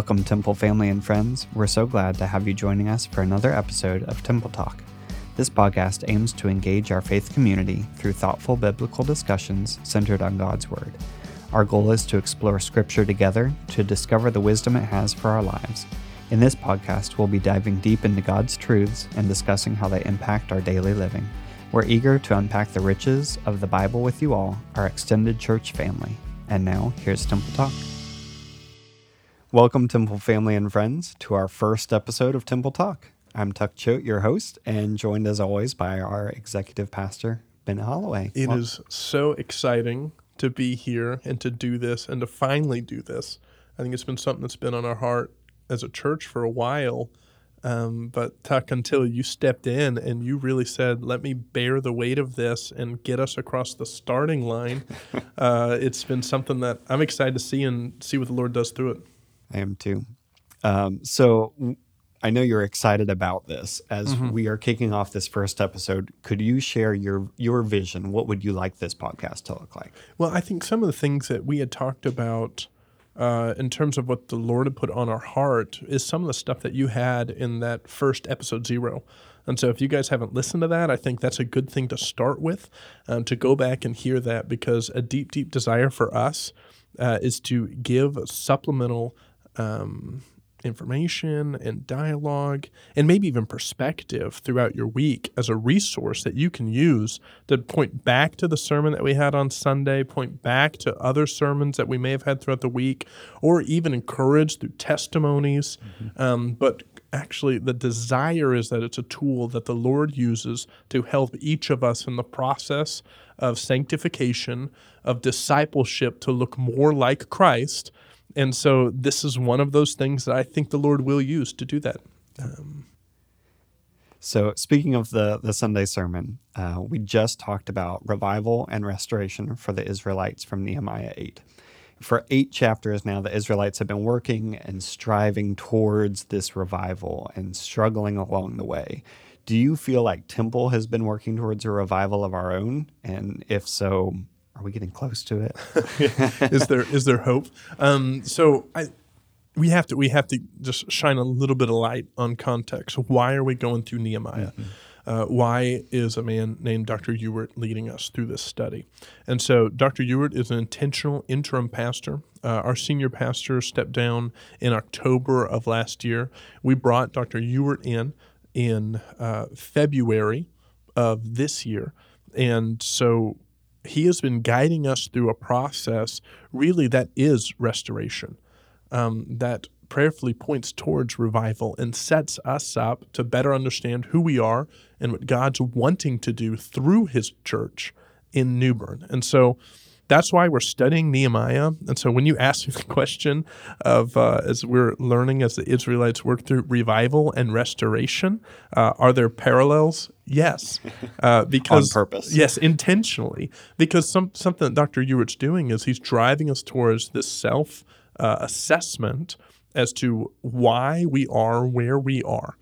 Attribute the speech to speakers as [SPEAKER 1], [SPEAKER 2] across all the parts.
[SPEAKER 1] Welcome, Temple family and friends. We're so glad to have you joining us for another episode of Temple Talk. This podcast aims to engage our faith community through thoughtful biblical discussions centered on God's Word. Our goal is to explore Scripture together to discover the wisdom it has for our lives. In this podcast, we'll be diving deep into God's truths and discussing how they impact our daily living. We're eager to unpack the riches of the Bible with you all, our extended church family. And now, here's Temple Talk. Welcome, Temple family and friends, to our first episode of Temple Talk. I'm Tuck Choate, your host, and joined as always by our executive pastor, Ben Holloway.
[SPEAKER 2] It is so exciting to be here and to do this and to finally do this. I think it's been something that's been on our heart as a church for a while. Um, but Tuck, until you stepped in and you really said, "Let me bear the weight of this and get us across the starting line," uh, it's been something that I'm excited to see and see what the Lord does through it.
[SPEAKER 1] I am too. Um, so I know you're excited about this as mm-hmm. we are kicking off this first episode. Could you share your your vision? What would you like this podcast to look like?
[SPEAKER 2] Well, I think some of the things that we had talked about uh, in terms of what the Lord had put on our heart is some of the stuff that you had in that first episode zero. And so, if you guys haven't listened to that, I think that's a good thing to start with, um, to go back and hear that because a deep, deep desire for us uh, is to give supplemental um, information and dialogue and maybe even perspective throughout your week as a resource that you can use to point back to the sermon that we had on Sunday, point back to other sermons that we may have had throughout the week, or even encourage through testimonies. Mm-hmm. Um, but actually, the desire is that it's a tool that the Lord uses to help each of us in the process of sanctification, of discipleship to look more like Christ and so this is one of those things that I think the Lord will use to do that. Um,
[SPEAKER 1] so, speaking of the, the Sunday sermon, uh, we just talked about revival and restoration for the Israelites from Nehemiah 8. For eight chapters now, the Israelites have been working and striving towards this revival and struggling along the way. Do you feel like Temple has been working towards a revival of our own? And if so, are we getting close to it?
[SPEAKER 2] is there is there hope? Um, so I, we have to we have to just shine a little bit of light on context. Why are we going through Nehemiah? Mm-hmm. Uh, why is a man named Dr. Ewart leading us through this study? And so, Dr. Ewart is an intentional interim pastor. Uh, our senior pastor stepped down in October of last year. We brought Dr. Ewart in in uh, February of this year. And so he has been guiding us through a process really that is restoration um, that prayerfully points towards revival and sets us up to better understand who we are and what god's wanting to do through his church in new bern. And so that's why we're studying Nehemiah. And so when you ask the question of, uh, as we're learning as the Israelites work through revival and restoration, uh, are there parallels? Yes,
[SPEAKER 1] uh, because on purpose.
[SPEAKER 2] Yes, intentionally, because some something that Dr. Ewart's doing is he's driving us towards this self uh, assessment as to why we are where we are.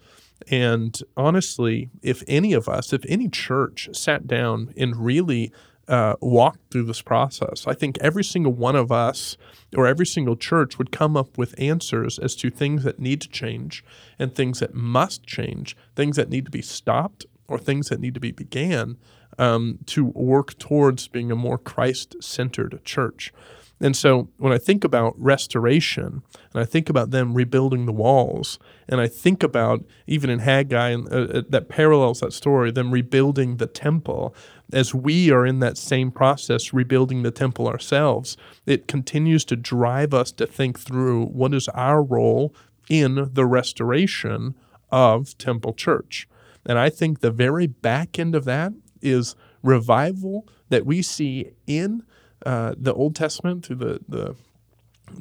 [SPEAKER 2] And honestly, if any of us, if any church sat down and really uh, walked through this process. I think every single one of us or every single church would come up with answers as to things that need to change and things that must change, things that need to be stopped or things that need to be began um, to work towards being a more Christ centered church. And so when I think about restoration, and I think about them rebuilding the walls, and I think about even in Haggai uh, uh, that parallels that story, them rebuilding the temple, as we are in that same process rebuilding the temple ourselves, it continues to drive us to think through what is our role in the restoration of Temple Church. And I think the very back end of that is revival that we see in uh, the Old Testament through the, the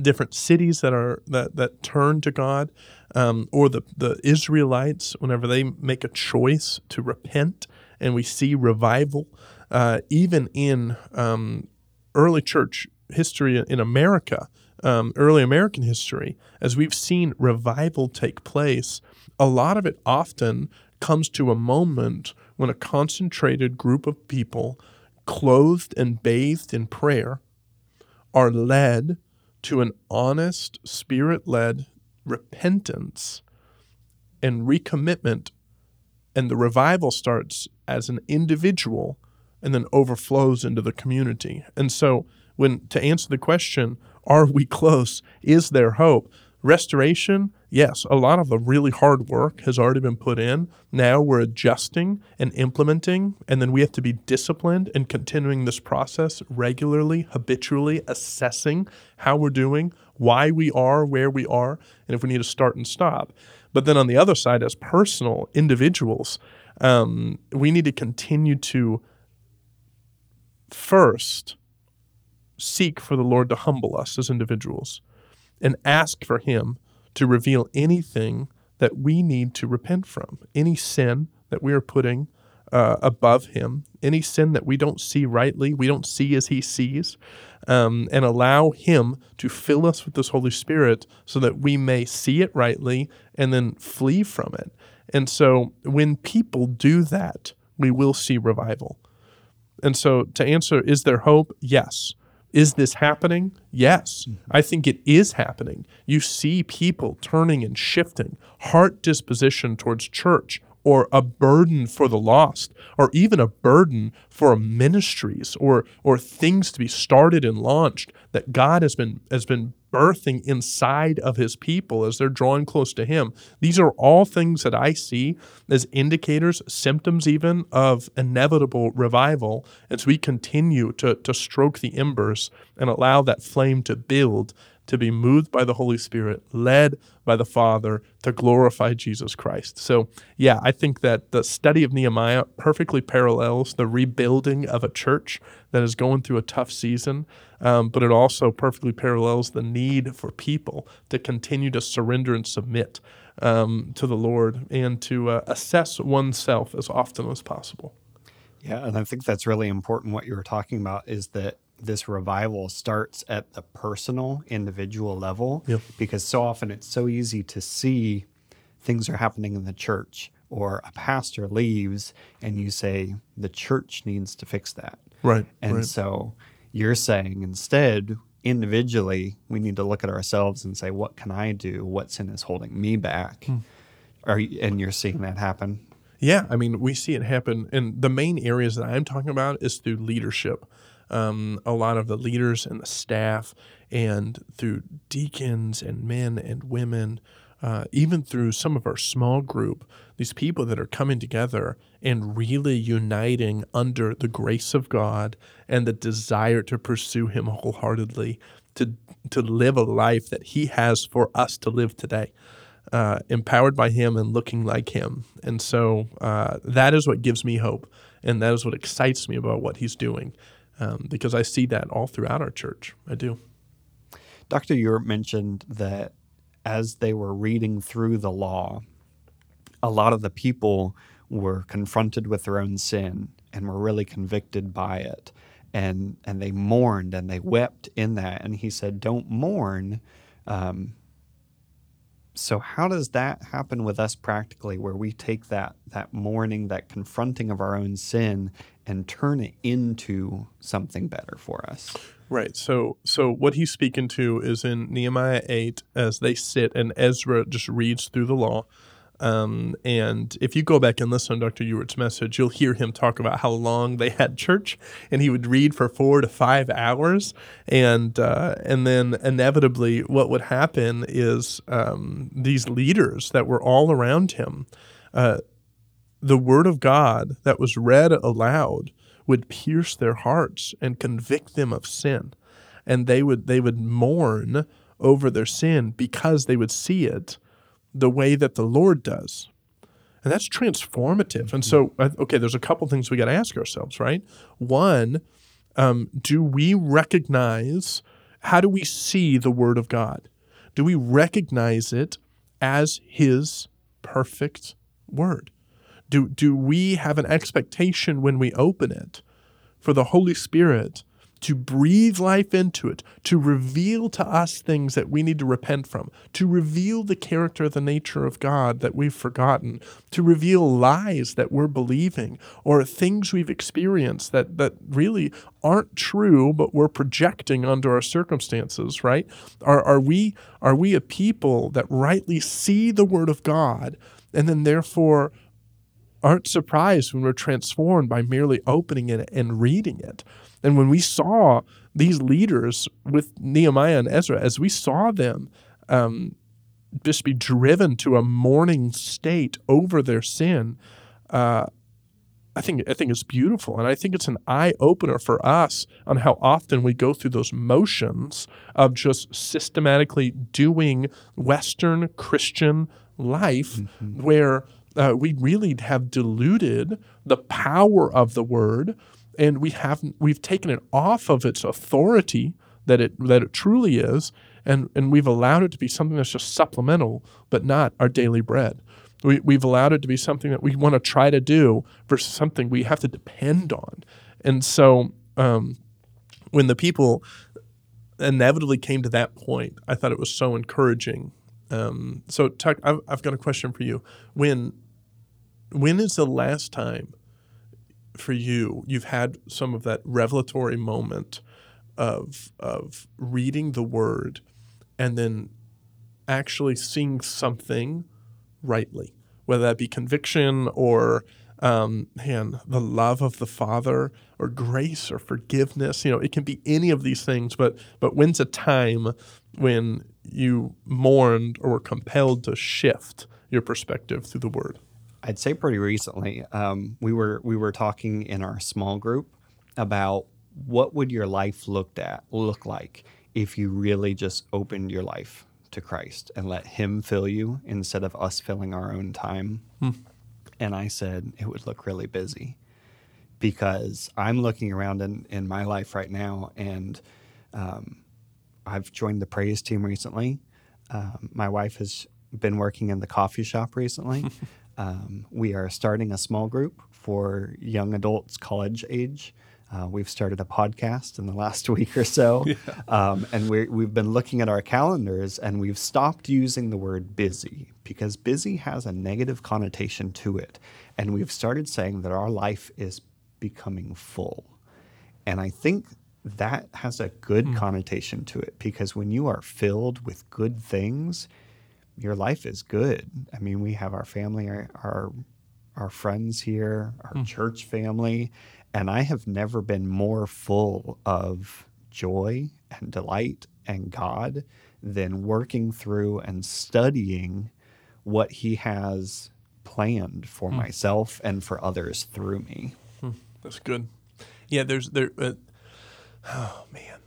[SPEAKER 2] different cities that are that, that turn to God, um, or the, the Israelites whenever they make a choice to repent, and we see revival, uh, even in um, early church history in America, um, early American history, as we've seen revival take place, a lot of it often comes to a moment when a concentrated group of people, clothed and bathed in prayer, are led to an honest, spirit led repentance and recommitment, and the revival starts as an individual and then overflows into the community. And so, when to answer the question, are we close? Is there hope? Restoration, yes, a lot of the really hard work has already been put in. Now we're adjusting and implementing, and then we have to be disciplined and continuing this process regularly, habitually, assessing how we're doing, why we are where we are, and if we need to start and stop. But then on the other side, as personal individuals, um, we need to continue to first seek for the Lord to humble us as individuals and ask for Him to reveal anything that we need to repent from, any sin that we are putting uh, above Him, any sin that we don't see rightly, we don't see as He sees, um, and allow Him to fill us with this Holy Spirit so that we may see it rightly and then flee from it. And so when people do that, we will see revival. And so to answer, is there hope? Yes. Is this happening? Yes, mm-hmm. I think it is happening. You see people turning and shifting, heart disposition towards church, or a burden for the lost, or even a burden for ministries or or things to be started and launched that God has been has been birthing inside of his people as they're drawing close to him. These are all things that I see as indicators, symptoms even of inevitable revival as we continue to, to stroke the embers and allow that flame to build to be moved by the Holy Spirit, led by the Father to glorify Jesus Christ. So, yeah, I think that the study of Nehemiah perfectly parallels the rebuilding of a church that is going through a tough season, um, but it also perfectly parallels the need for people to continue to surrender and submit um, to the Lord and to uh, assess oneself as often as possible.
[SPEAKER 1] Yeah, and I think that's really important. What you were talking about is that this revival starts at the personal, individual level yep. because so often it's so easy to see things are happening in the church or a pastor leaves and you say the church needs to fix that.
[SPEAKER 2] Right.
[SPEAKER 1] And
[SPEAKER 2] right.
[SPEAKER 1] so you're saying instead individually we need to look at ourselves and say what can I do? What sin is holding me back? Hmm. Are you, and you're seeing that happen?
[SPEAKER 2] Yeah, I mean, we see it happen and the main areas that I'm talking about is through leadership um, a lot of the leaders and the staff, and through deacons and men and women, uh, even through some of our small group, these people that are coming together and really uniting under the grace of God and the desire to pursue Him wholeheartedly, to to live a life that He has for us to live today. Uh, empowered by him and looking like him. And so uh, that is what gives me hope. And that is what excites me about what he's doing um, because I see that all throughout our church. I do.
[SPEAKER 1] Dr. Ewart mentioned that as they were reading through the law, a lot of the people were confronted with their own sin and were really convicted by it. And, and they mourned and they wept in that. And he said, Don't mourn. Um, so how does that happen with us practically where we take that that mourning that confronting of our own sin and turn it into something better for us.
[SPEAKER 2] Right. So so what he's speaking to is in nehemiah 8 as they sit and ezra just reads through the law. Um, and if you go back and listen to Dr. Ewart's message, you'll hear him talk about how long they had church, and he would read for four to five hours, and uh, and then inevitably, what would happen is um, these leaders that were all around him, uh, the word of God that was read aloud would pierce their hearts and convict them of sin, and they would they would mourn over their sin because they would see it the way that the Lord does. And that's transformative. And so, okay, there's a couple things we got to ask ourselves, right? One, um, do we recognize, how do we see the Word of God? Do we recognize it as His perfect Word? Do, do we have an expectation when we open it for the Holy Spirit to breathe life into it, to reveal to us things that we need to repent from, to reveal the character, the nature of God that we've forgotten, to reveal lies that we're believing, or things we've experienced that, that really aren't true, but we're projecting onto our circumstances, right? Are, are, we, are we a people that rightly see the Word of God and then therefore aren't surprised when we're transformed by merely opening it and reading it? And when we saw these leaders with Nehemiah and Ezra, as we saw them um, just be driven to a mourning state over their sin, uh, I think I think it's beautiful, and I think it's an eye opener for us on how often we go through those motions of just systematically doing Western Christian life, mm-hmm. where uh, we really have diluted the power of the Word and we haven't we've taken it off of its authority that it that it truly is and and we've allowed it to be something that's just supplemental but not our daily bread. We, we've allowed it to be something that we want to try to do versus something we have to depend on. And so um, when the people inevitably came to that point i thought it was so encouraging. Um, so Tuck, I've, I've got a question for you. When when is the last time for you, you've had some of that revelatory moment of of reading the word and then actually seeing something rightly, whether that be conviction or um, the love of the Father or grace or forgiveness. You know, it can be any of these things, but but when's a time when you mourned or were compelled to shift your perspective through the Word?
[SPEAKER 1] I'd say pretty recently. Um, we were we were talking in our small group about what would your life looked at look like if you really just opened your life to Christ and let Him fill you instead of us filling our own time. Hmm. And I said it would look really busy because I'm looking around in, in my life right now and um, I've joined the praise team recently. Um, my wife has been working in the coffee shop recently. Um, we are starting a small group for young adults, college age. Uh, we've started a podcast in the last week or so. Yeah. Um, and we have been looking at our calendars and we've stopped using the word busy because busy has a negative connotation to it. And we've started saying that our life is becoming full. And I think that has a good mm. connotation to it because when you are filled with good things, your life is good. I mean, we have our family, our our, our friends here, our mm. church family, and I have never been more full of joy and delight and God than working through and studying what He has planned for mm. myself and for others through me.
[SPEAKER 2] Mm. That's good. Yeah, there's there. Uh, oh man,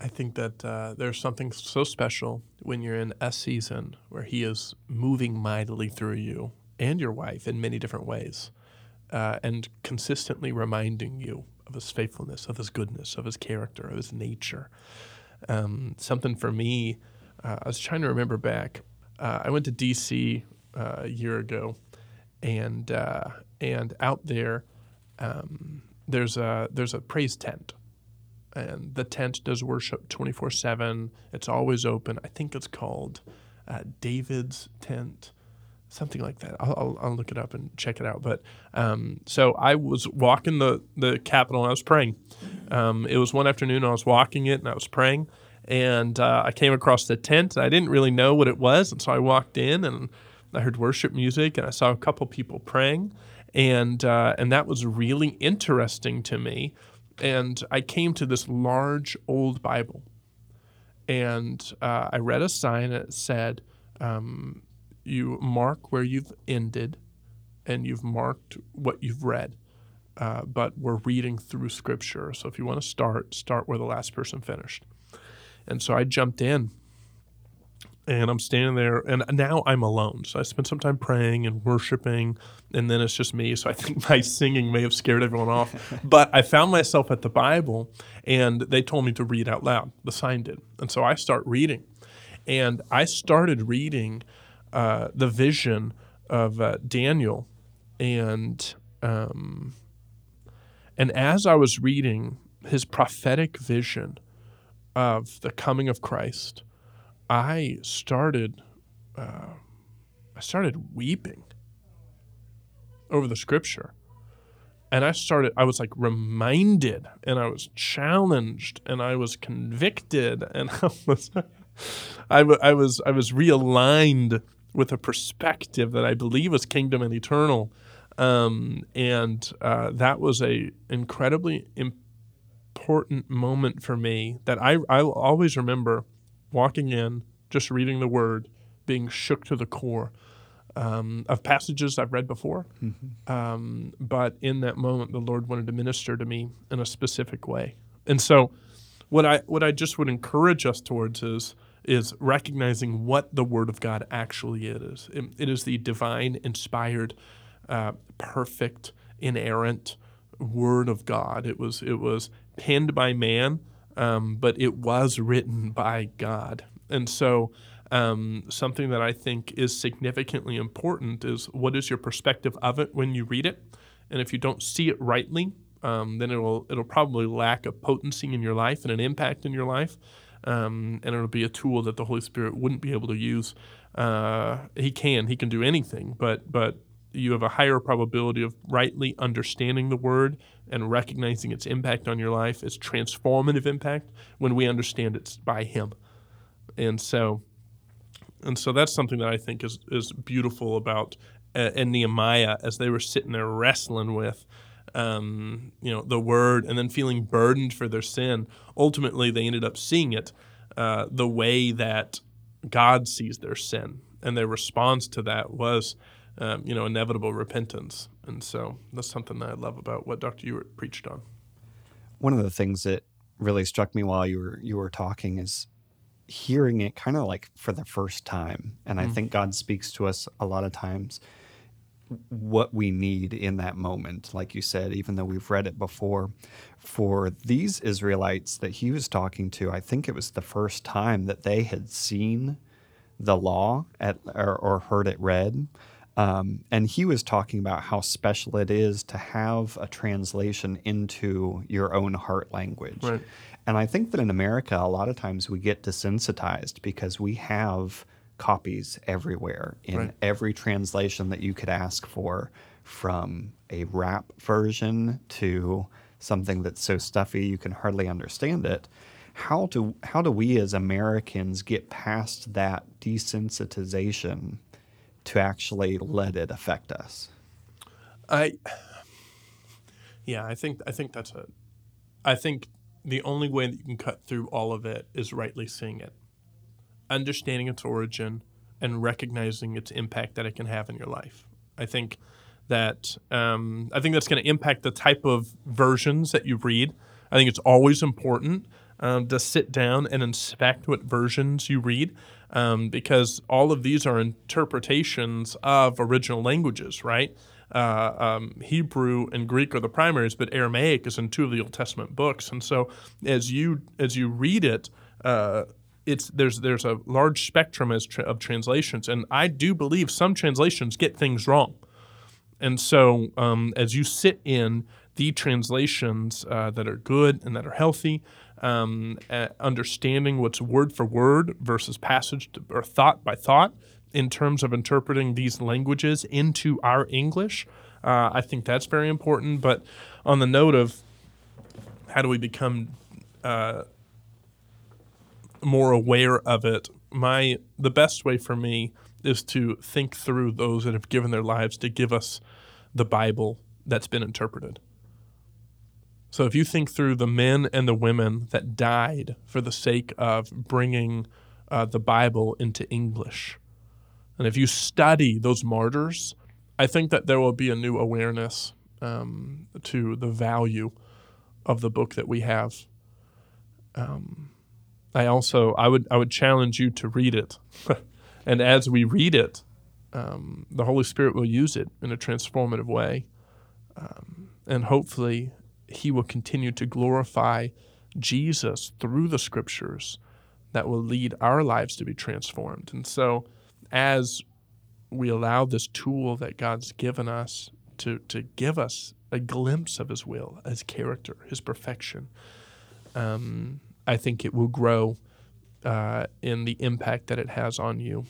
[SPEAKER 2] I think that uh, there's something so special when you're in a season where He is moving mightily through you and your wife in many different ways, uh, and consistently reminding you of His faithfulness, of His goodness, of His character, of His nature. Um, something for me, uh, I was trying to remember back. Uh, I went to D.C. Uh, a year ago, and uh, and out there, um, there's a there's a praise tent and the tent does worship 24 7 it's always open. I think it's called uh, david's tent something like that. I'll, I'll, I'll, look it up and check it out. But um, so i was walking the, the capitol and i was praying. Um, it was one afternoon i was walking it and i was praying. And uh, i came across the tent and i didn't really know what it was. And so i walked in and i heard worship music and i saw a couple people praying. And uh, and that was really interesting to me and I came to this large old Bible, and uh, I read a sign that said, um, "You mark where you've ended, and you've marked what you've read." Uh, but we're reading through Scripture, so if you want to start, start where the last person finished. And so I jumped in and I'm standing there, and now I'm alone. So I spent some time praying and worshiping, and then it's just me. So I think my singing may have scared everyone off. but I found myself at the Bible, and they told me to read out loud. The sign did. And so I start reading. And I started reading uh, the vision of uh, Daniel. And, um, and as I was reading his prophetic vision of the coming of Christ, I started uh, I started weeping over the scripture. And I started I was like reminded and I was challenged and I was convicted and I was I, w- I was I was realigned with a perspective that I believe is kingdom and eternal. Um, and uh, that was a incredibly important moment for me that I I will always remember walking in, just reading the word, being shook to the core um, of passages I've read before. Mm-hmm. Um, but in that moment, the Lord wanted to minister to me in a specific way. And so, what I what I just would encourage us towards is is recognizing what the Word of God actually is. it, it is the divine, inspired, uh, perfect, inerrant Word of God. It was it was penned by man, um, but it was written by God. And so, um, something that I think is significantly important is what is your perspective of it when you read it, and if you don't see it rightly, um, then it'll it'll probably lack a potency in your life and an impact in your life um, and it'll be a tool that the Holy Spirit wouldn't be able to use. Uh, he can, he can do anything, but but you have a higher probability of rightly understanding the word and recognizing its impact on your life, its transformative impact, when we understand it's by Him. And so, and so that's something that I think is is beautiful about uh, and Nehemiah as they were sitting there wrestling with um, you know, the word and then feeling burdened for their sin, ultimately they ended up seeing it uh, the way that God sees their sin, and their response to that was, um, you know, inevitable repentance. And so that's something that I love about what Dr. Ewart preached on.
[SPEAKER 1] One of the things that really struck me while you were you were talking is hearing it kind of like for the first time, and mm. I think God speaks to us a lot of times what we need in that moment, like you said, even though we've read it before. For these Israelites that he was talking to, I think it was the first time that they had seen the law at, or, or heard it read. Um, and he was talking about how special it is to have a translation into your own heart language. Right. And I think that in America, a lot of times we get desensitized because we have copies everywhere in right. every translation that you could ask for, from a rap version to something that's so stuffy you can hardly understand it. How do how do we as Americans get past that desensitization to actually let it affect us?
[SPEAKER 2] I yeah, I think I think that's a I think the only way that you can cut through all of it is rightly seeing it understanding its origin and recognizing its impact that it can have in your life. I think that um, I think that's going to impact the type of versions that you read. I think it's always important um, to sit down and inspect what versions you read um, because all of these are interpretations of original languages, right? Uh, um, Hebrew and Greek are the primaries, but Aramaic is in two of the Old Testament books, and so as you as you read it, uh, it's there's there's a large spectrum tra- of translations, and I do believe some translations get things wrong. And so, um, as you sit in the translations uh, that are good and that are healthy, um, uh, understanding what's word for word versus passage to, or thought by thought in terms of interpreting these languages into our English, uh, I think that's very important. But on the note of how do we become uh, more aware of it, my the best way for me is to think through those that have given their lives to give us the Bible that's been interpreted. So if you think through the men and the women that died for the sake of bringing uh, the Bible into English, and if you study those martyrs, I think that there will be a new awareness um, to the value of the book that we have. Um, I also I would I would challenge you to read it, and as we read it, um, the Holy Spirit will use it in a transformative way, um, and hopefully He will continue to glorify Jesus through the Scriptures, that will lead our lives to be transformed. And so, as we allow this tool that God's given us to to give us a glimpse of His will, His character, His perfection. Um, I think it will grow uh, in the impact that it has on you.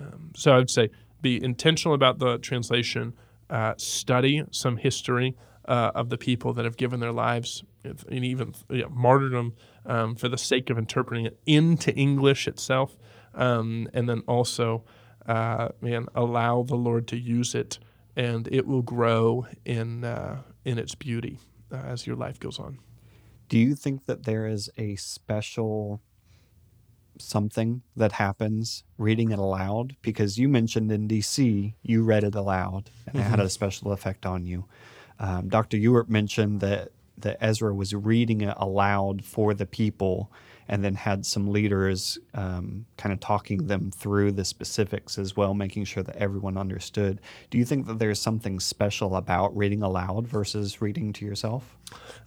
[SPEAKER 2] Um, so I would say be intentional about the translation. Uh, study some history uh, of the people that have given their lives and even you know, martyrdom um, for the sake of interpreting it into English itself, um, and then also, uh, man, allow the Lord to use it, and it will grow in uh, in its beauty uh, as your life goes on.
[SPEAKER 1] Do you think that there is a special something that happens reading it aloud? Because you mentioned in DC you read it aloud and mm-hmm. it had mm-hmm. a special effect on you. Um, Dr. Ewart mentioned that that Ezra was reading it aloud for the people and then had some leaders um, kind of talking them through the specifics as well, making sure that everyone understood. Do you think that there's something special about reading aloud versus reading to yourself?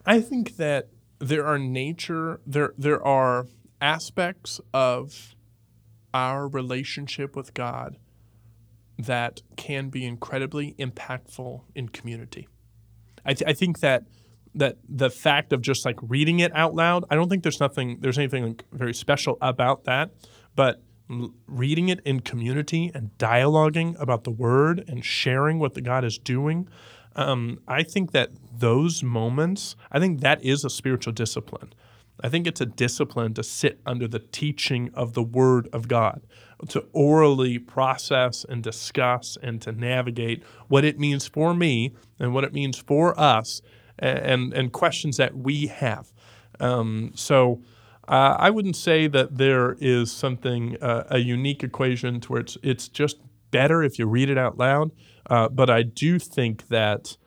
[SPEAKER 2] I think that there are nature there there are aspects of our relationship with God that can be incredibly impactful in community. I, th- I think that that the fact of just like reading it out loud, I don't think there's nothing there's anything like very special about that, but reading it in community and dialoguing about the word and sharing what the God is doing, um, I think that those moments, I think that is a spiritual discipline. I think it's a discipline to sit under the teaching of the Word of God, to orally process and discuss and to navigate what it means for me and what it means for us and, and questions that we have. Um, so uh, I wouldn't say that there is something, uh, a unique equation to where it's, it's just better if you read it out loud. Uh, but I do think that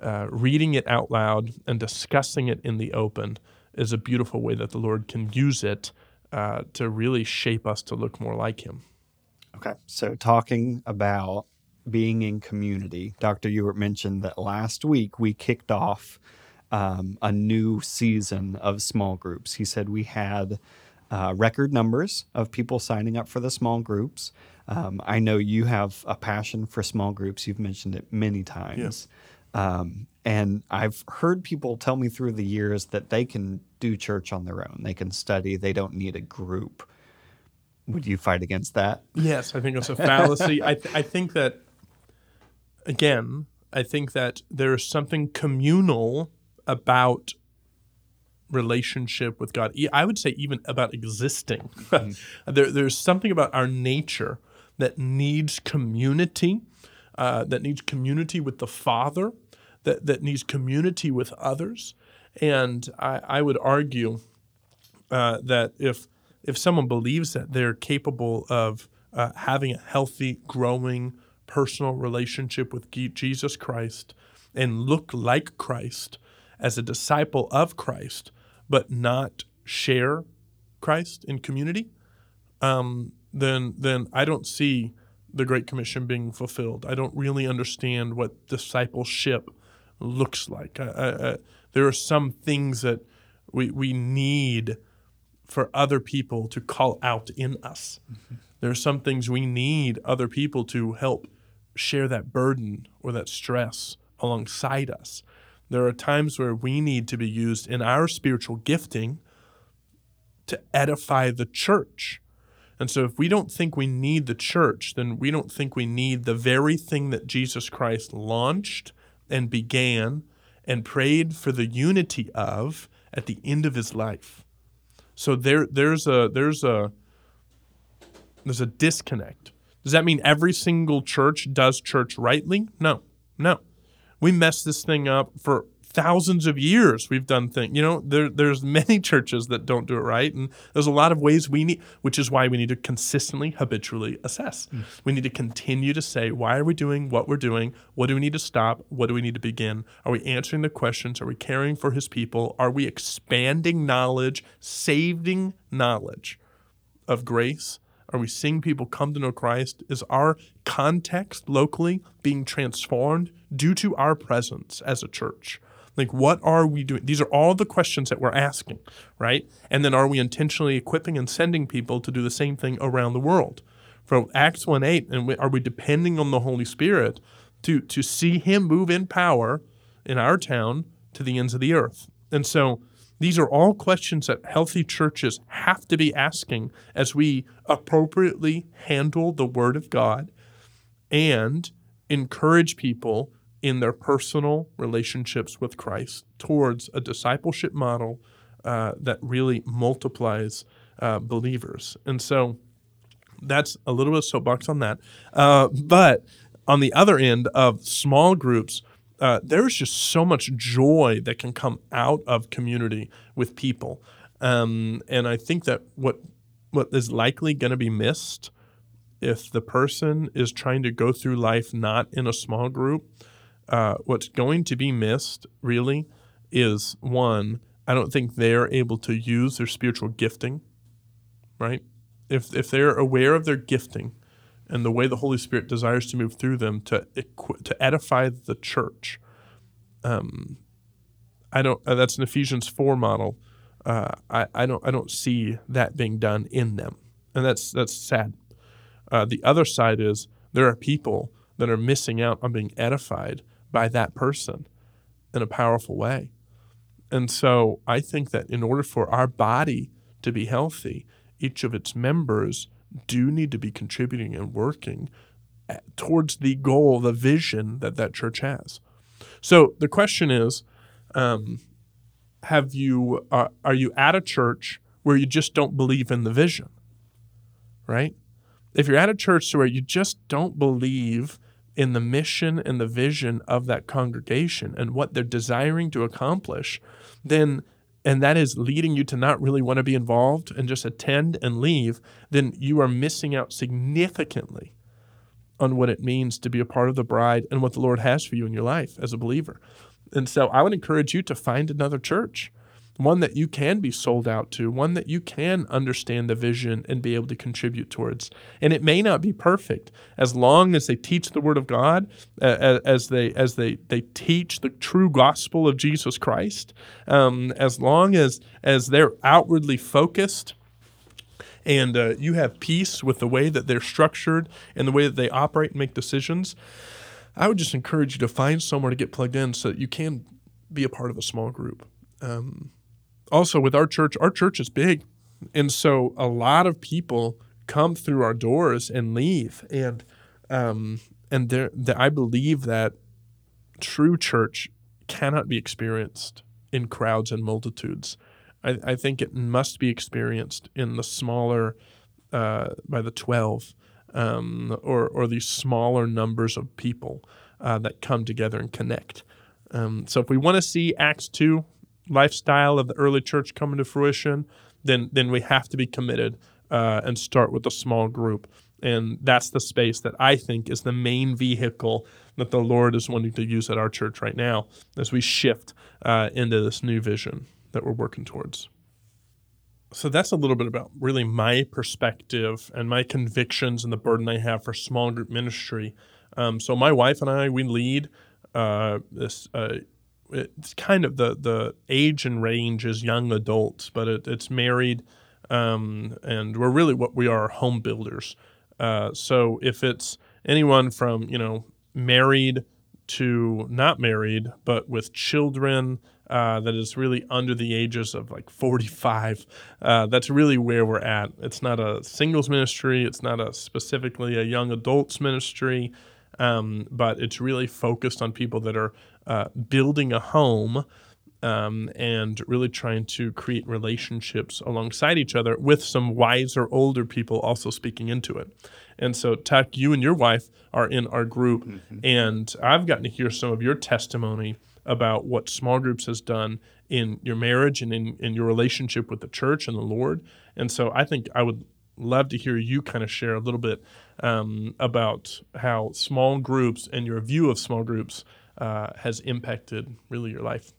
[SPEAKER 2] uh, reading it out loud and discussing it in the open is a beautiful way that the Lord can use it uh, to really shape us to look more like Him.
[SPEAKER 1] Okay. So, talking about being in community, Dr. Ewart mentioned that last week we kicked off um, a new season of small groups. He said we had uh, record numbers of people signing up for the small groups. Um, I know you have a passion for small groups. You've mentioned it many times. Um, and I've heard people tell me through the years that they can do church on their own. They can study. They don't need a group. Would you fight against that?
[SPEAKER 2] Yes, I think it's a fallacy. I, th- I think that, again, I think that there is something communal about relationship with God. I would say even about existing. Mm-hmm. there, there's something about our nature that needs community, uh, that needs community with the Father, that, that needs community with others. And I, I would argue uh, that if if someone believes that they're capable of uh, having a healthy, growing personal relationship with Jesus Christ and look like Christ as a disciple of Christ, but not share Christ in community, um, then then I don't see the Great Commission being fulfilled. I don't really understand what discipleship looks like. I, I, I, there are some things that we, we need for other people to call out in us. Mm-hmm. There are some things we need other people to help share that burden or that stress alongside us. There are times where we need to be used in our spiritual gifting to edify the church. And so, if we don't think we need the church, then we don't think we need the very thing that Jesus Christ launched and began and prayed for the unity of at the end of his life. So there there's a there's a there's a disconnect. Does that mean every single church does church rightly? No. No. We mess this thing up for thousands of years we've done things. You know, there, there's many churches that don't do it right, and there's a lot of ways we need, which is why we need to consistently, habitually assess. Mm. We need to continue to say, why are we doing what we're doing? What do we need to stop? What do we need to begin? Are we answering the questions? Are we caring for His people? Are we expanding knowledge, saving knowledge of grace? Are we seeing people come to know Christ? Is our context locally being transformed due to our presence as a church? Like, what are we doing? These are all the questions that we're asking, right? And then are we intentionally equipping and sending people to do the same thing around the world? From Acts 1 8, and are we depending on the Holy Spirit to to see him move in power in our town to the ends of the earth. And so these are all questions that healthy churches have to be asking as we appropriately handle the word of God and encourage people in their personal relationships with Christ towards a discipleship model uh, that really multiplies uh, believers. And so that's a little bit of soapbox on that. Uh, but on the other end of small groups, uh, there's just so much joy that can come out of community with people. Um, and I think that what what is likely going to be missed if the person is trying to go through life not in a small group, uh, what's going to be missed really is one, I don't think they're able to use their spiritual gifting, right? If, if they're aware of their gifting and the way the Holy Spirit desires to move through them to, equi- to edify the church, um, I don't, uh, that's an Ephesians 4 model. Uh, I, I don't I don't see that being done in them, and that's that's sad. Uh, the other side is there are people that are missing out on being edified by that person in a powerful way. And so I think that in order for our body to be healthy, each of its members do need to be contributing and working towards the goal, the vision that that church has. So the question is, um, have you uh, are you at a church where you just don't believe in the vision, right? if you're at a church where you just don't believe in the mission and the vision of that congregation and what they're desiring to accomplish, then and that is leading you to not really want to be involved and just attend and leave, then you are missing out significantly on what it means to be a part of the bride and what the Lord has for you in your life as a believer. And so I would encourage you to find another church one that you can be sold out to, one that you can understand the vision and be able to contribute towards. And it may not be perfect as long as they teach the word of God, uh, as they as they they teach the true gospel of Jesus Christ, um, as long as as they're outwardly focused and uh, you have peace with the way that they're structured and the way that they operate and make decisions, I would just encourage you to find somewhere to get plugged in so that you can be a part of a small group. Um, also with our church, our church is big. And so a lot of people come through our doors and leave. And um, and there, the, I believe that true church cannot be experienced in crowds and multitudes. I, I think it must be experienced in the smaller, uh, by the 12, um, or, or these smaller numbers of people uh, that come together and connect. Um, so if we want to see Acts 2 lifestyle of the early church coming to fruition, then then we have to be committed uh, and start with a small group. And that's the space that I think is the main vehicle that the Lord is wanting to use at our church right now as we shift uh, into this new vision that we're working towards. So that's a little bit about really my perspective and my convictions and the burden I have for small group ministry. Um, so my wife and I, we lead uh, this uh, it's kind of the the age and range is young adults, but it, it's married, um, and we're really what we are home builders. Uh, so if it's anyone from you know married to not married, but with children. Uh, that is really under the ages of like 45. Uh, that's really where we're at. It's not a singles ministry. It's not a specifically a young adults ministry, um, but it's really focused on people that are uh, building a home um, and really trying to create relationships alongside each other with some wiser older people also speaking into it. And so, Tuck, you and your wife are in our group, mm-hmm. and I've gotten to hear some of your testimony about what small groups has done in your marriage and in, in your relationship with the church and the Lord. And so, I think I would love to hear you kind of share a little bit um, about how small groups and your view of small groups uh, has impacted really your life.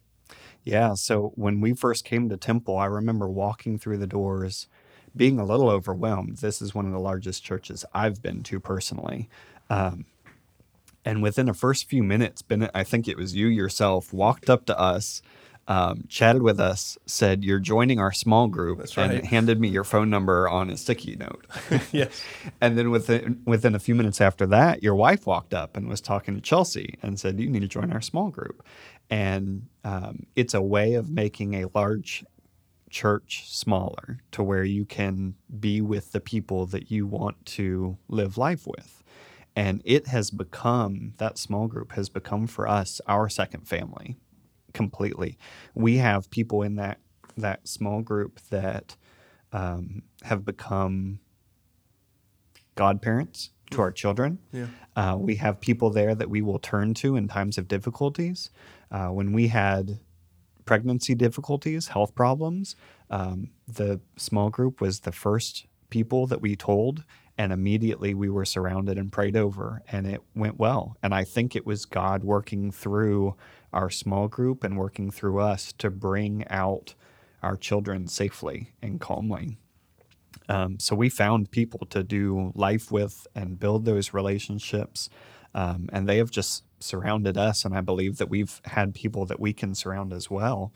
[SPEAKER 1] Yeah. So when we first came to Temple, I remember walking through the doors, being a little overwhelmed. This is one of the largest churches I've been to personally. Um, and within the first few minutes, Bennett, I think it was you yourself, walked up to us um, chatted with us, said, You're joining our small group,
[SPEAKER 2] That's
[SPEAKER 1] and
[SPEAKER 2] right.
[SPEAKER 1] handed me your phone number on a sticky note.
[SPEAKER 2] yes.
[SPEAKER 1] and then within, within a few minutes after that, your wife walked up and was talking to Chelsea and said, You need to join our small group. And um, it's a way of making a large church smaller to where you can be with the people that you want to live life with. And it has become, that small group has become for us our second family completely. We have people in that, that small group that um, have become godparents to our children.
[SPEAKER 2] Yeah.
[SPEAKER 1] Uh, we have people there that we will turn to in times of difficulties. Uh, when we had pregnancy difficulties, health problems, um, the small group was the first people that we told, and immediately we were surrounded and prayed over, and it went well. And I think it was God working through our small group and working through us to bring out our children safely and calmly. Um, so we found people to do life with and build those relationships. Um, and they have just surrounded us. And I believe that we've had people that we can surround as well.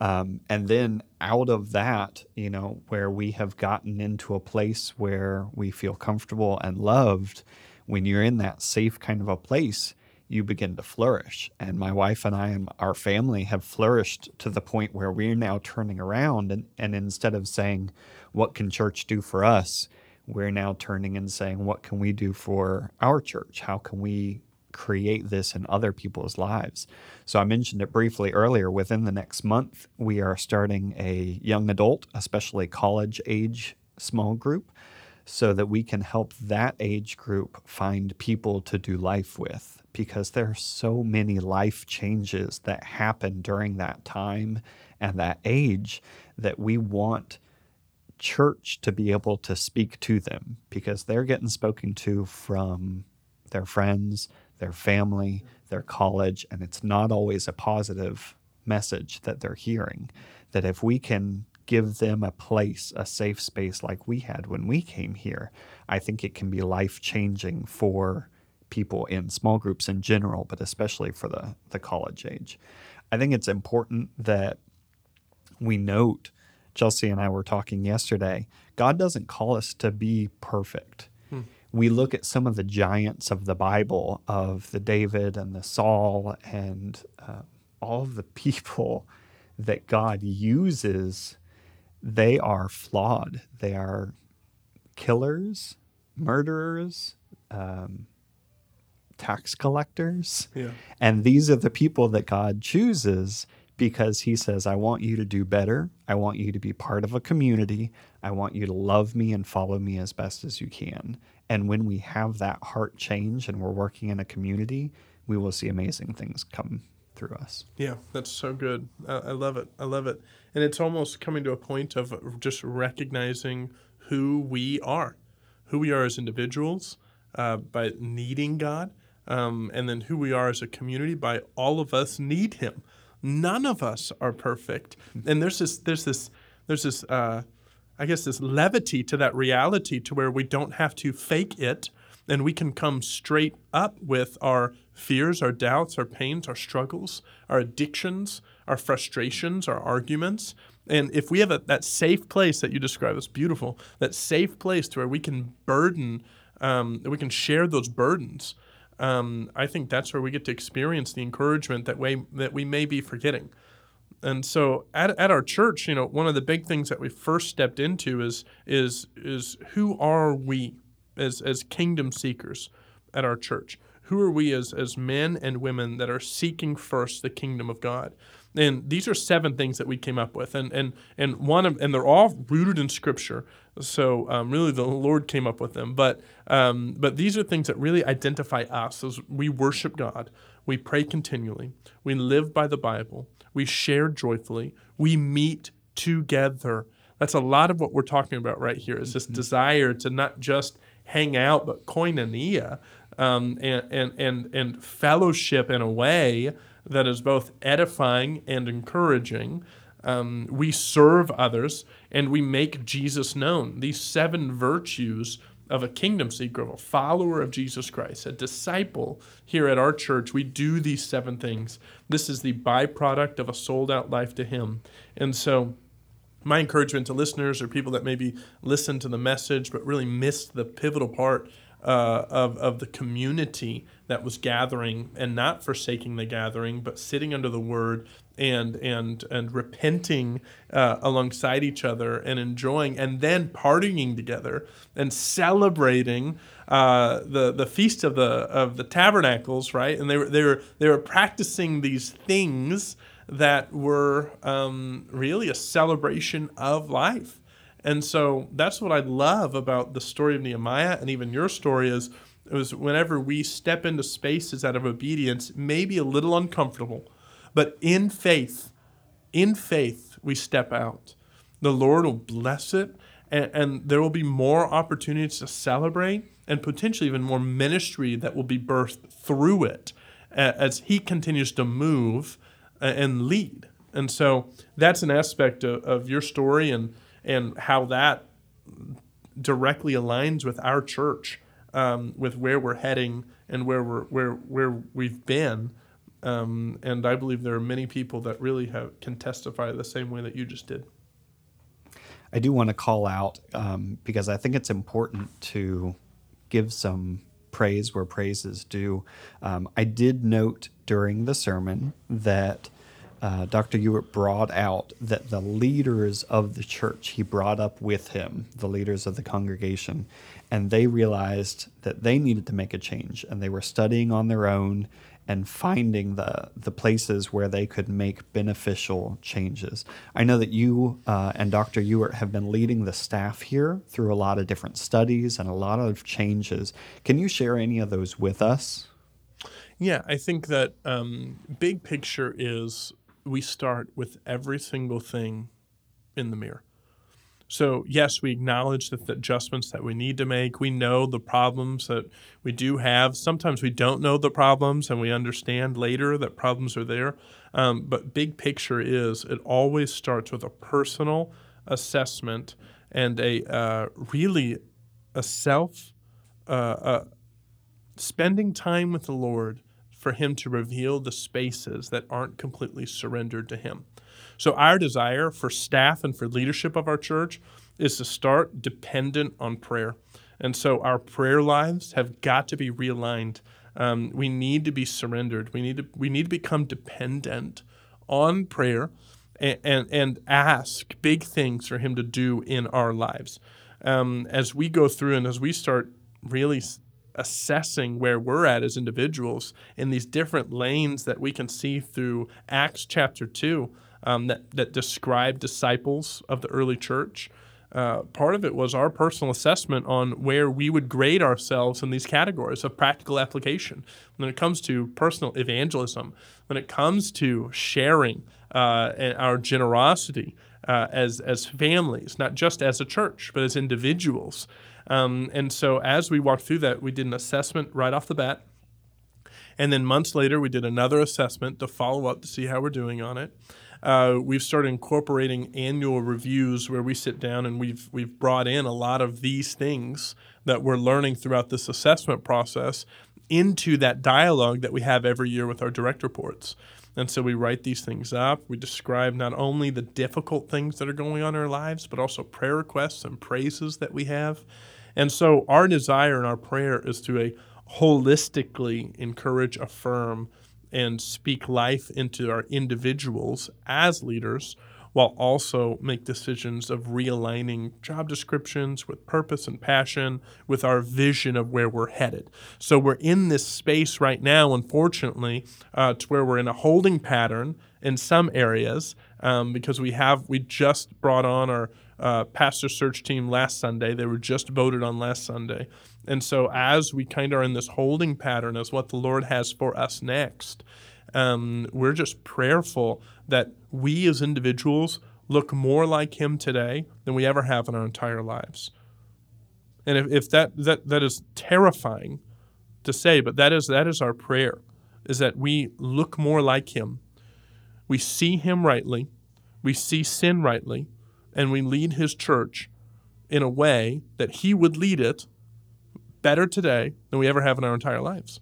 [SPEAKER 1] Um, and then out of that, you know, where we have gotten into a place where we feel comfortable and loved, when you're in that safe kind of a place, you begin to flourish. And my wife and I and our family have flourished to the point where we're now turning around and, and instead of saying, What can church do for us? we're now turning and saying, What can we do for our church? How can we create this in other people's lives? So I mentioned it briefly earlier. Within the next month, we are starting a young adult, especially college age small group so that we can help that age group find people to do life with because there are so many life changes that happen during that time and that age that we want church to be able to speak to them because they're getting spoken to from their friends, their family, their college, and it's not always a positive message that they're hearing. That if we can give them a place, a safe space like we had when we came here, I think it can be life changing for people in small groups in general, but especially for the, the college age. I think it's important that we note, Chelsea and I were talking yesterday, God doesn't call us to be perfect. We look at some of the giants of the Bible, of the David and the Saul, and uh, all of the people that God uses they are flawed. They are killers, murderers, um, tax collectors.
[SPEAKER 2] Yeah.
[SPEAKER 1] And these are the people that God chooses because He says, I want you to do better. I want you to be part of a community. I want you to love me and follow me as best as you can. And when we have that heart change and we're working in a community, we will see amazing things come through us.
[SPEAKER 2] Yeah, that's so good. I, I love it. I love it. And it's almost coming to a point of just recognizing who we are, who we are as individuals uh, by needing God, um, and then who we are as a community by all of us need Him. None of us are perfect, and there's this, there's this, there's this, uh, I guess, this levity to that reality to where we don't have to fake it and we can come straight up with our fears, our doubts, our pains, our struggles, our addictions, our frustrations, our arguments. And if we have a, that safe place that you describe, it's beautiful, that safe place to where we can burden, um, we can share those burdens. Um, I think that's where we get to experience the encouragement that we that we may be forgetting. And so at, at our church, you know, one of the big things that we first stepped into is is is who are we as as kingdom seekers at our church? Who are we as as men and women that are seeking first the kingdom of God? And these are seven things that we came up with, and and and one of and they're all rooted in Scripture. So um, really, the Lord came up with them. But um, but these are things that really identify us as we worship God, we pray continually, we live by the Bible, we share joyfully, we meet together. That's a lot of what we're talking about right here. Is this desire to not just hang out, but koinonia, um, and, and and and fellowship in a way that is both edifying and encouraging. Um, we serve others and we make Jesus known. These seven virtues of a kingdom seeker, of a follower of Jesus Christ, a disciple here at our church, we do these seven things. This is the byproduct of a sold out life to Him. And so, my encouragement to listeners or people that maybe listened to the message but really missed the pivotal part uh, of, of the community that was gathering and not forsaking the gathering, but sitting under the word and and and repenting uh, alongside each other and enjoying and then partying together and celebrating uh, the the feast of the of the tabernacles, right? And they were they were they were practicing these things that were um, really a celebration of life and so that's what I love about the story of Nehemiah and even your story is it was whenever we step into spaces out of obedience, maybe a little uncomfortable, but in faith, in faith, we step out. The Lord will bless it, and, and there will be more opportunities to celebrate and potentially even more ministry that will be birthed through it as He continues to move and lead. And so that's an aspect of, of your story and and how that directly aligns with our church, um, with where we're heading and where we're where where we've been. Um, and I believe there are many people that really have, can testify the same way that you just did.
[SPEAKER 1] I do want to call out um, because I think it's important to give some praise where praise is due. Um, I did note during the sermon that uh, Dr. Ewart brought out that the leaders of the church, he brought up with him the leaders of the congregation, and they realized that they needed to make a change, and they were studying on their own and finding the the places where they could make beneficial changes. I know that you uh, and Dr. Ewart have been leading the staff here through a lot of different studies and a lot of changes. Can you share any of those with us?
[SPEAKER 2] Yeah, I think that um, big picture is we start with every single thing in the mirror. So, yes, we acknowledge the adjustments that we need to make. We know the problems that we do have. Sometimes we don't know the problems and we understand later that problems are there. Um, but big picture is it always starts with a personal assessment and a uh, really a self uh, uh, spending time with the Lord for Him to reveal the spaces that aren't completely surrendered to Him. So, our desire for staff and for leadership of our church is to start dependent on prayer. And so, our prayer lives have got to be realigned. Um, we need to be surrendered. We need to, we need to become dependent on prayer and, and, and ask big things for Him to do in our lives. Um, as we go through and as we start really assessing where we're at as individuals in these different lanes that we can see through Acts chapter 2 um, that, that describe disciples of the early church. Uh, part of it was our personal assessment on where we would grade ourselves in these categories of practical application. When it comes to personal evangelism, when it comes to sharing uh, and our generosity uh, as, as families, not just as a church, but as individuals, um, and so as we walked through that, we did an assessment right off the bat. And then months later, we did another assessment to follow up to see how we're doing on it. Uh, we've started incorporating annual reviews where we sit down and we've we've brought in a lot of these things that we're learning throughout this assessment process into that dialogue that we have every year with our direct reports. And so we write these things up. We describe not only the difficult things that are going on in our lives, but also prayer requests and praises that we have. And so our desire and our prayer is to a holistically encourage, affirm, and speak life into our individuals as leaders while also make decisions of realigning job descriptions with purpose and passion with our vision of where we're headed. So we're in this space right now, unfortunately, uh, to where we're in a holding pattern in some areas um, because we have we just brought on our uh, pastor search team last Sunday. They were just voted on last Sunday. And so, as we kind of are in this holding pattern as what the Lord has for us next, um, we're just prayerful that we as individuals look more like Him today than we ever have in our entire lives. And if, if that, that, that is terrifying to say, but that is, that is our prayer, is that we look more like Him. We see Him rightly, we see sin rightly, and we lead his church in a way that he would lead it better today than we ever have in our entire lives.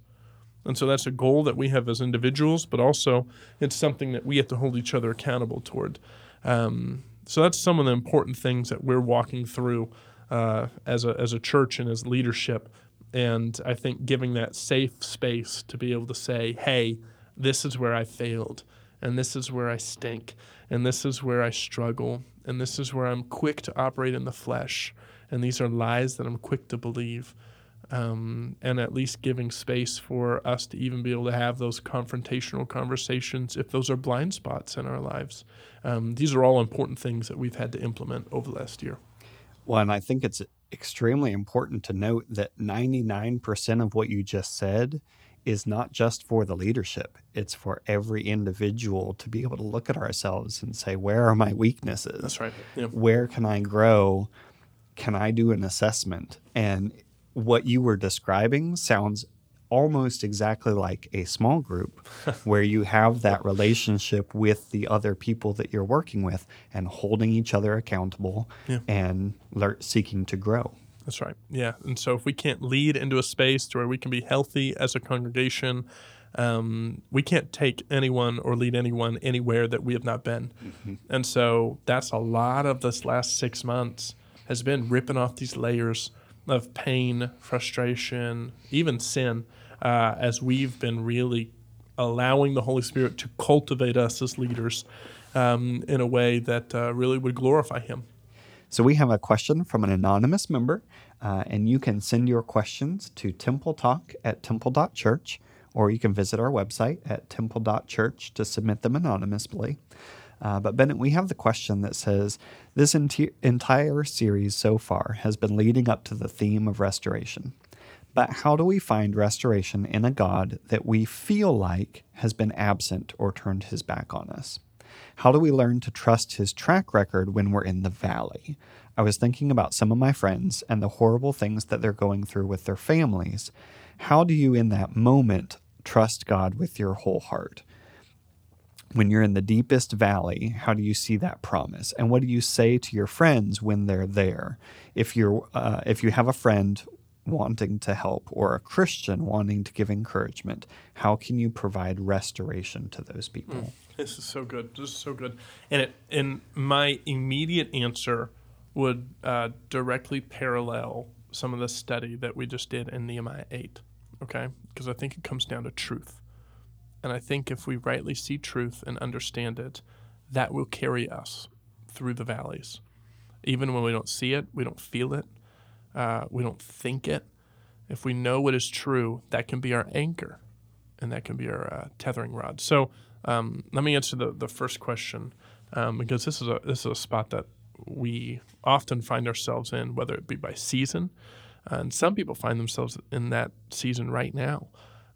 [SPEAKER 2] And so that's a goal that we have as individuals, but also it's something that we have to hold each other accountable toward. Um, so that's some of the important things that we're walking through uh, as a as a church and as leadership. And I think giving that safe space to be able to say, "Hey, this is where I failed, and this is where I stink, and this is where I struggle, and this is where I'm quick to operate in the flesh, and these are lies that I'm quick to believe." um, and at least giving space for us to even be able to have those confrontational conversations if those are blind spots in our lives. Um, these are all important things that we've had to implement over the last year.
[SPEAKER 1] Well, and I think it's extremely important to note that 99% of what you just said is not just for the leadership, it's for every individual to be able to look at ourselves and say, where are my weaknesses?
[SPEAKER 2] That's right. Yeah.
[SPEAKER 1] Where can I grow? Can I do an assessment? And what you were describing sounds almost exactly like a small group where you have that relationship with the other people that you're working with and holding each other accountable yeah. and le- seeking to grow.
[SPEAKER 2] That's right. Yeah. And so if we can't lead into a space to where we can be healthy as a congregation, um, we can't take anyone or lead anyone anywhere that we have not been. Mm-hmm. And so that's a lot of this last six months has been ripping off these layers of pain, frustration, even sin, uh, as we've been really allowing the Holy Spirit to cultivate us as leaders um, in a way that uh, really would glorify Him.
[SPEAKER 1] So, we have a question from an anonymous member, uh, and you can send your questions to templetalk at temple.church, or you can visit our website at temple.church to submit them anonymously. Uh, but Bennett, we have the question that says this enti- entire series so far has been leading up to the theme of restoration. But how do we find restoration in a God that we feel like has been absent or turned his back on us? How do we learn to trust his track record when we're in the valley? I was thinking about some of my friends and the horrible things that they're going through with their families. How do you, in that moment, trust God with your whole heart? when you're in the deepest valley, how do you see that promise? And what do you say to your friends when they're there? If you're uh, if you have a friend wanting to help or a Christian wanting to give encouragement, how can you provide restoration to those people? Mm,
[SPEAKER 2] this is so good. This is so good. And it, and my immediate answer would uh, directly parallel some of the study that we just did in Nehemiah 8. Okay? Because I think it comes down to truth. And I think if we rightly see truth and understand it, that will carry us through the valleys. Even when we don't see it, we don't feel it, uh, we don't think it. If we know what is true, that can be our anchor and that can be our uh, tethering rod. So um, let me answer the, the first question um, because this is, a, this is a spot that we often find ourselves in, whether it be by season. and some people find themselves in that season right now.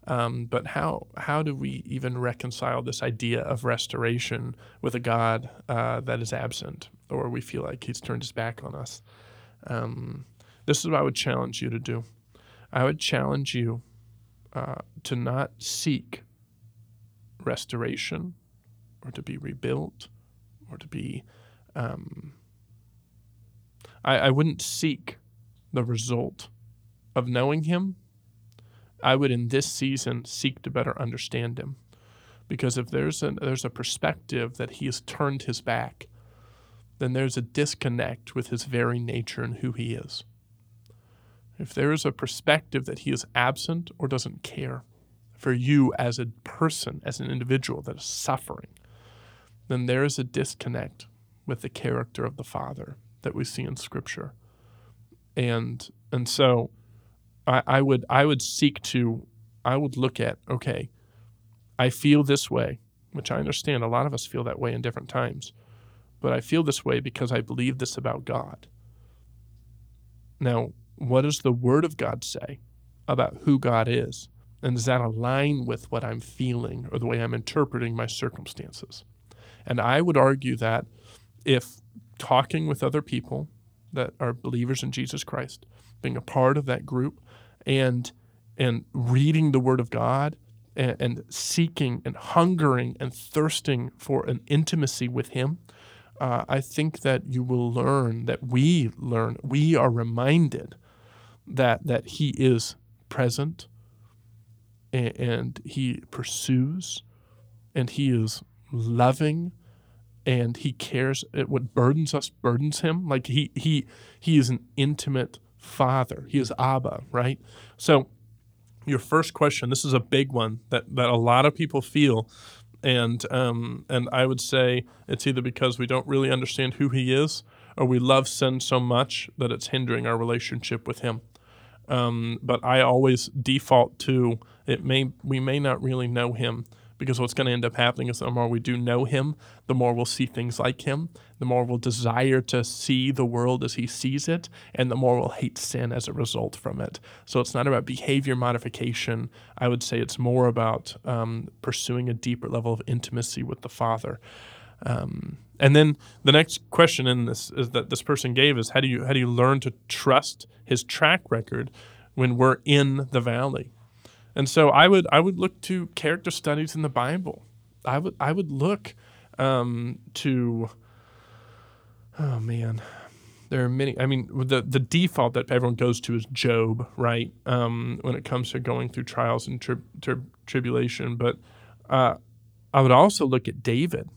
[SPEAKER 2] Um, but how how do we even reconcile this idea of restoration with a God uh, that is absent, or we feel like He's turned His back on us? Um, this is what I would challenge you to do. I would challenge you uh, to not seek restoration, or to be rebuilt, or to be. Um, I, I wouldn't seek the result of knowing Him I would in this season seek to better understand him. Because if there's a, there's a perspective that he has turned his back, then there's a disconnect with his very nature and who he is. If there is a perspective that he is absent or doesn't care for you as a person, as an individual that is suffering, then there is a disconnect with the character of the Father that we see in Scripture. And and so I, I would I would seek to I would look at okay, I feel this way, which I understand a lot of us feel that way in different times, but I feel this way because I believe this about God. Now, what does the Word of God say about who God is? And does that align with what I'm feeling or the way I'm interpreting my circumstances? And I would argue that if talking with other people that are believers in Jesus Christ, being a part of that group, and and reading the Word of God and, and seeking and hungering and thirsting for an intimacy with Him, uh, I think that you will learn that we learn, we are reminded that that He is present and, and He pursues and He is loving and He cares. What burdens us burdens Him. Like He He He is an intimate Father. He is Abba, right? So your first question, this is a big one that, that a lot of people feel. And um, and I would say it's either because we don't really understand who he is, or we love sin so much that it's hindering our relationship with him. Um, but I always default to it may we may not really know him because what's going to end up happening is the more we do know him, the more we'll see things like him, the more we'll desire to see the world as he sees it, and the more we'll hate sin as a result from it. So it's not about behavior modification. I would say it's more about um, pursuing a deeper level of intimacy with the Father. Um, and then the next question in this is that this person gave is how do you how do you learn to trust his track record when we're in the valley? And so I would I would look to character studies in the Bible. I would I would look um, to oh man, there are many. I mean, the the default that everyone goes to is Job, right? Um, when it comes to going through trials and tri- tri- tribulation, but uh, I would also look at David,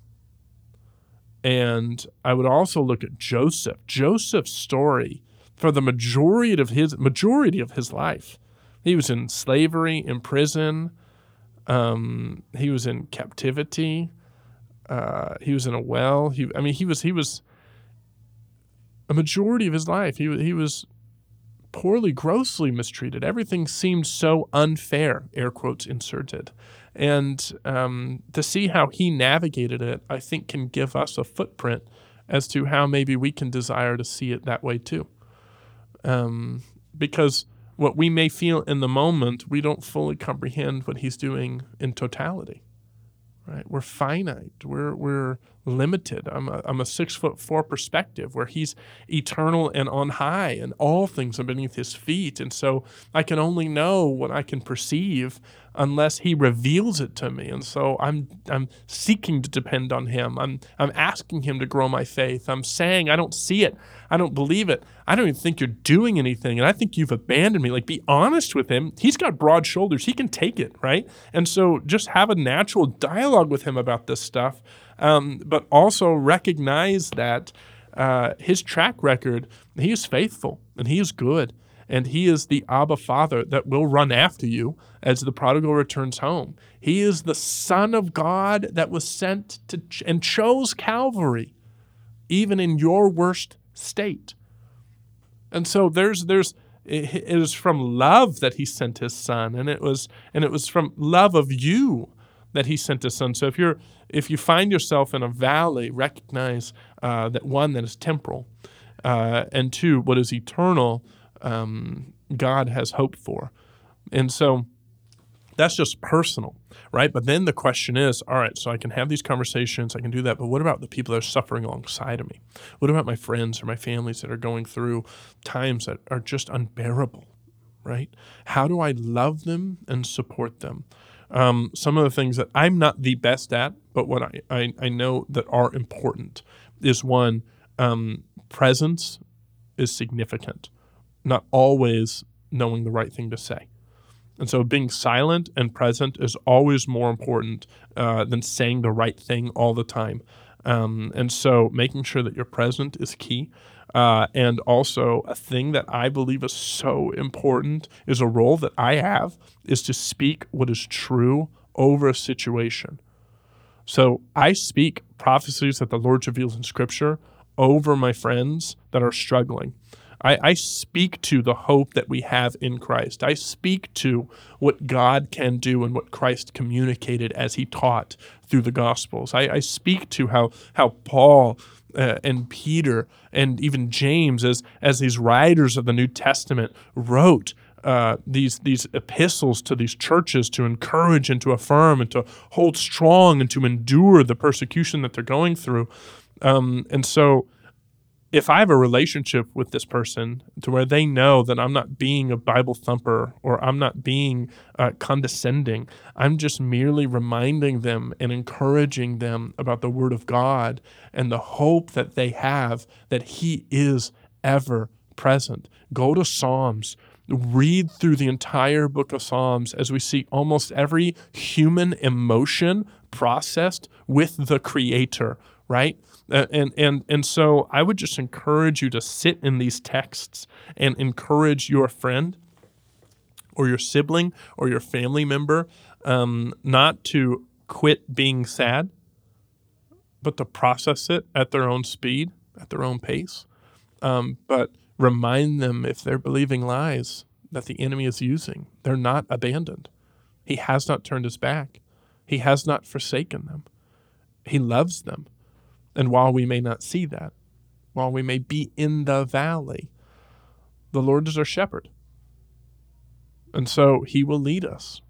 [SPEAKER 2] and I would also look at Joseph. Joseph's story for the majority of his majority of his life he was in slavery, in prison. Um, he was in captivity. Uh, he was in a well. He, I mean, he was he was a majority of his life. He he was poorly, grossly mistreated. Everything seemed so unfair. Air quotes inserted, and um, to see how he navigated it, I think, can give us a footprint as to how maybe we can desire to see it that way too. Um, because what we may feel in the moment, we don't fully comprehend what he's doing in totality. Right? We're finite. We're we're limited. I'm a, I'm a six foot four perspective where he's eternal and on high, and all things are beneath his feet. And so I can only know what I can perceive unless he reveals it to me. And so I'm I'm seeking to depend on him. I'm I'm asking him to grow my faith. I'm saying I don't see it. I don't believe it. I don't even think you're doing anything. And I think you've abandoned me. Like be honest with him. He's got broad shoulders. He can take it, right? And so just have a natural dialogue with him about this stuff. Um, but also recognize that uh, his track record, he is faithful and he is good and he is the Abba Father that will run after you as the prodigal returns home. He is the Son of God that was sent to ch- and chose Calvary, even in your worst state. And so there's there's it is from love that he sent his son, and it was and it was from love of you that he sent his son. So if you're if you find yourself in a valley, recognize uh, that one that is temporal, uh, and two what is eternal um, God has hope for. And so that's just personal, right? But then the question is all right, so I can have these conversations, I can do that, but what about the people that are suffering alongside of me? What about my friends or my families that are going through times that are just unbearable, right? How do I love them and support them? Um, some of the things that I'm not the best at, but what I, I, I know that are important is one, um, presence is significant not always knowing the right thing to say. And so being silent and present is always more important uh, than saying the right thing all the time. Um, and so making sure that you're present is key. Uh, and also a thing that I believe is so important is a role that I have is to speak what is true over a situation. So I speak prophecies that the Lord reveals in Scripture over my friends that are struggling. I, I speak to the hope that we have in Christ. I speak to what God can do and what Christ communicated as he taught through the Gospels. I, I speak to how, how Paul uh, and Peter and even James, as, as these writers of the New Testament, wrote uh, these these epistles to these churches to encourage and to affirm and to hold strong and to endure the persecution that they're going through. Um, and so if I have a relationship with this person to where they know that I'm not being a Bible thumper or I'm not being uh, condescending, I'm just merely reminding them and encouraging them about the Word of God and the hope that they have that He is ever present. Go to Psalms read through the entire book of Psalms as we see almost every human emotion processed with the Creator, right? And and and so I would just encourage you to sit in these texts and encourage your friend or your sibling or your family member um, not to quit being sad, but to process it at their own speed, at their own pace. Um, but remind them if they're believing lies that the enemy is using, they're not abandoned. He has not turned his back. He has not forsaken them. He loves them. And while we may not see that, while we may be in the valley, the Lord is our shepherd. And so he will lead us.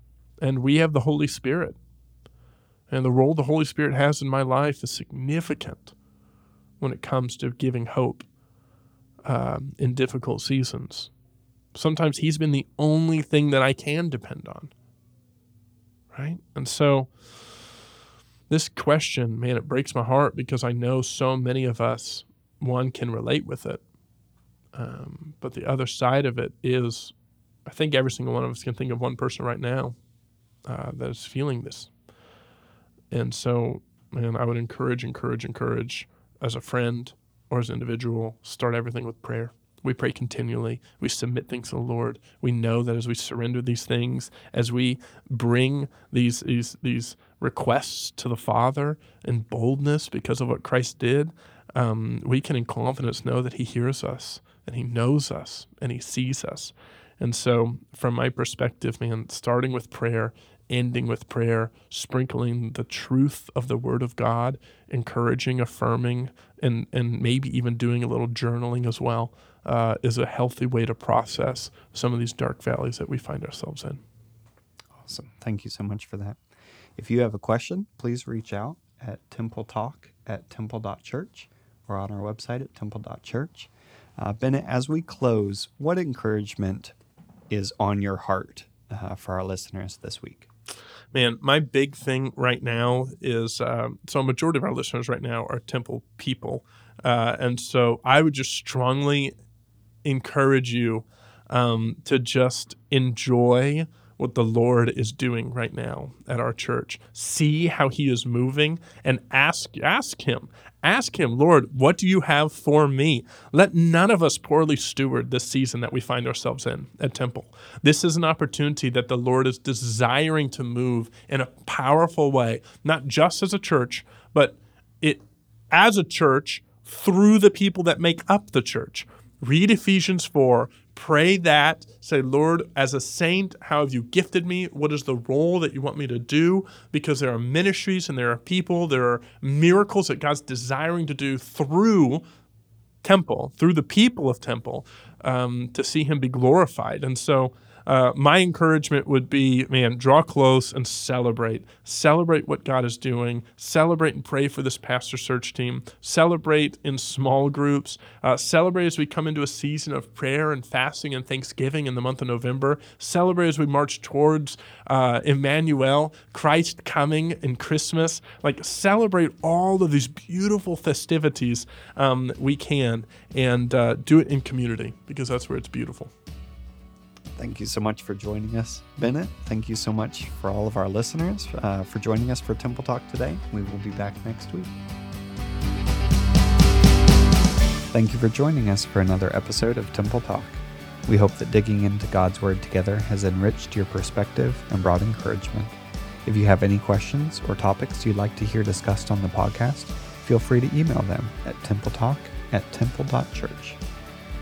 [SPEAKER 2] And we have the Holy Spirit. And the role the Holy Spirit has in my life is significant when it comes to giving hope um, in difficult seasons. Sometimes he's been the only thing that I can depend on. Right? And so this question, man, it breaks my heart because I know so many of us, one, can relate with it. Um, but the other side of it is, I think every single one of us can think of one person right now uh, that is feeling this. And so, man, I would encourage, encourage, encourage as a friend or as an individual, start everything with prayer. We pray continually. We submit things to the Lord. We know that as we surrender these things, as we bring these these these requests to the Father in boldness because of what Christ did, um, we can in confidence know that He hears us and He knows us and He sees us. And so, from my perspective, man, starting with prayer, ending with prayer, sprinkling the truth of the Word of God, encouraging, affirming, and, and maybe even doing a little journaling as well uh, is a healthy way to process some of these dark valleys that we find ourselves in.
[SPEAKER 1] Awesome. Thank you so much for that. If you have a question, please reach out at templetalk at temple.church or on our website at temple.church. Uh, Bennett, as we close, what encouragement is on your heart uh, for our listeners this week?
[SPEAKER 2] Man, my big thing right now is um, so a majority of our listeners right now are temple people. Uh, and so I would just strongly encourage you um, to just enjoy what the Lord is doing right now at our church. See how he is moving and ask ask him. Ask him, Lord, what do you have for me? Let none of us poorly steward this season that we find ourselves in at Temple. This is an opportunity that the Lord is desiring to move in a powerful way, not just as a church, but it as a church through the people that make up the church. Read Ephesians 4, Pray that. Say, Lord, as a saint, how have you gifted me? What is the role that you want me to do? Because there are ministries and there are people, there are miracles that God's desiring to do through temple, through the people of temple, um, to see Him be glorified. And so, uh, my encouragement would be man, draw close and celebrate. Celebrate what God is doing. Celebrate and pray for this pastor search team. Celebrate in small groups. Uh, celebrate as we come into a season of prayer and fasting and thanksgiving in the month of November. Celebrate as we march towards uh, Emmanuel, Christ coming in Christmas. Like, celebrate all of these beautiful festivities um, we can and uh, do it in community because that's where it's beautiful.
[SPEAKER 1] Thank you so much for joining us, Bennett. Thank you so much for all of our listeners uh, for joining us for Temple Talk today. We will be back next week. Thank you for joining us for another episode of Temple Talk. We hope that digging into God's Word together has enriched your perspective and brought encouragement. If you have any questions or topics you'd like to hear discussed on the podcast, feel free to email them at templetalk at temple.church.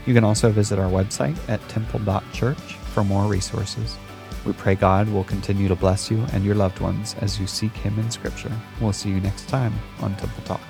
[SPEAKER 1] You can also visit our website at temple.church for more resources. We pray God will continue to bless you and your loved ones as you seek Him in Scripture. We'll see you next time on Temple Talk.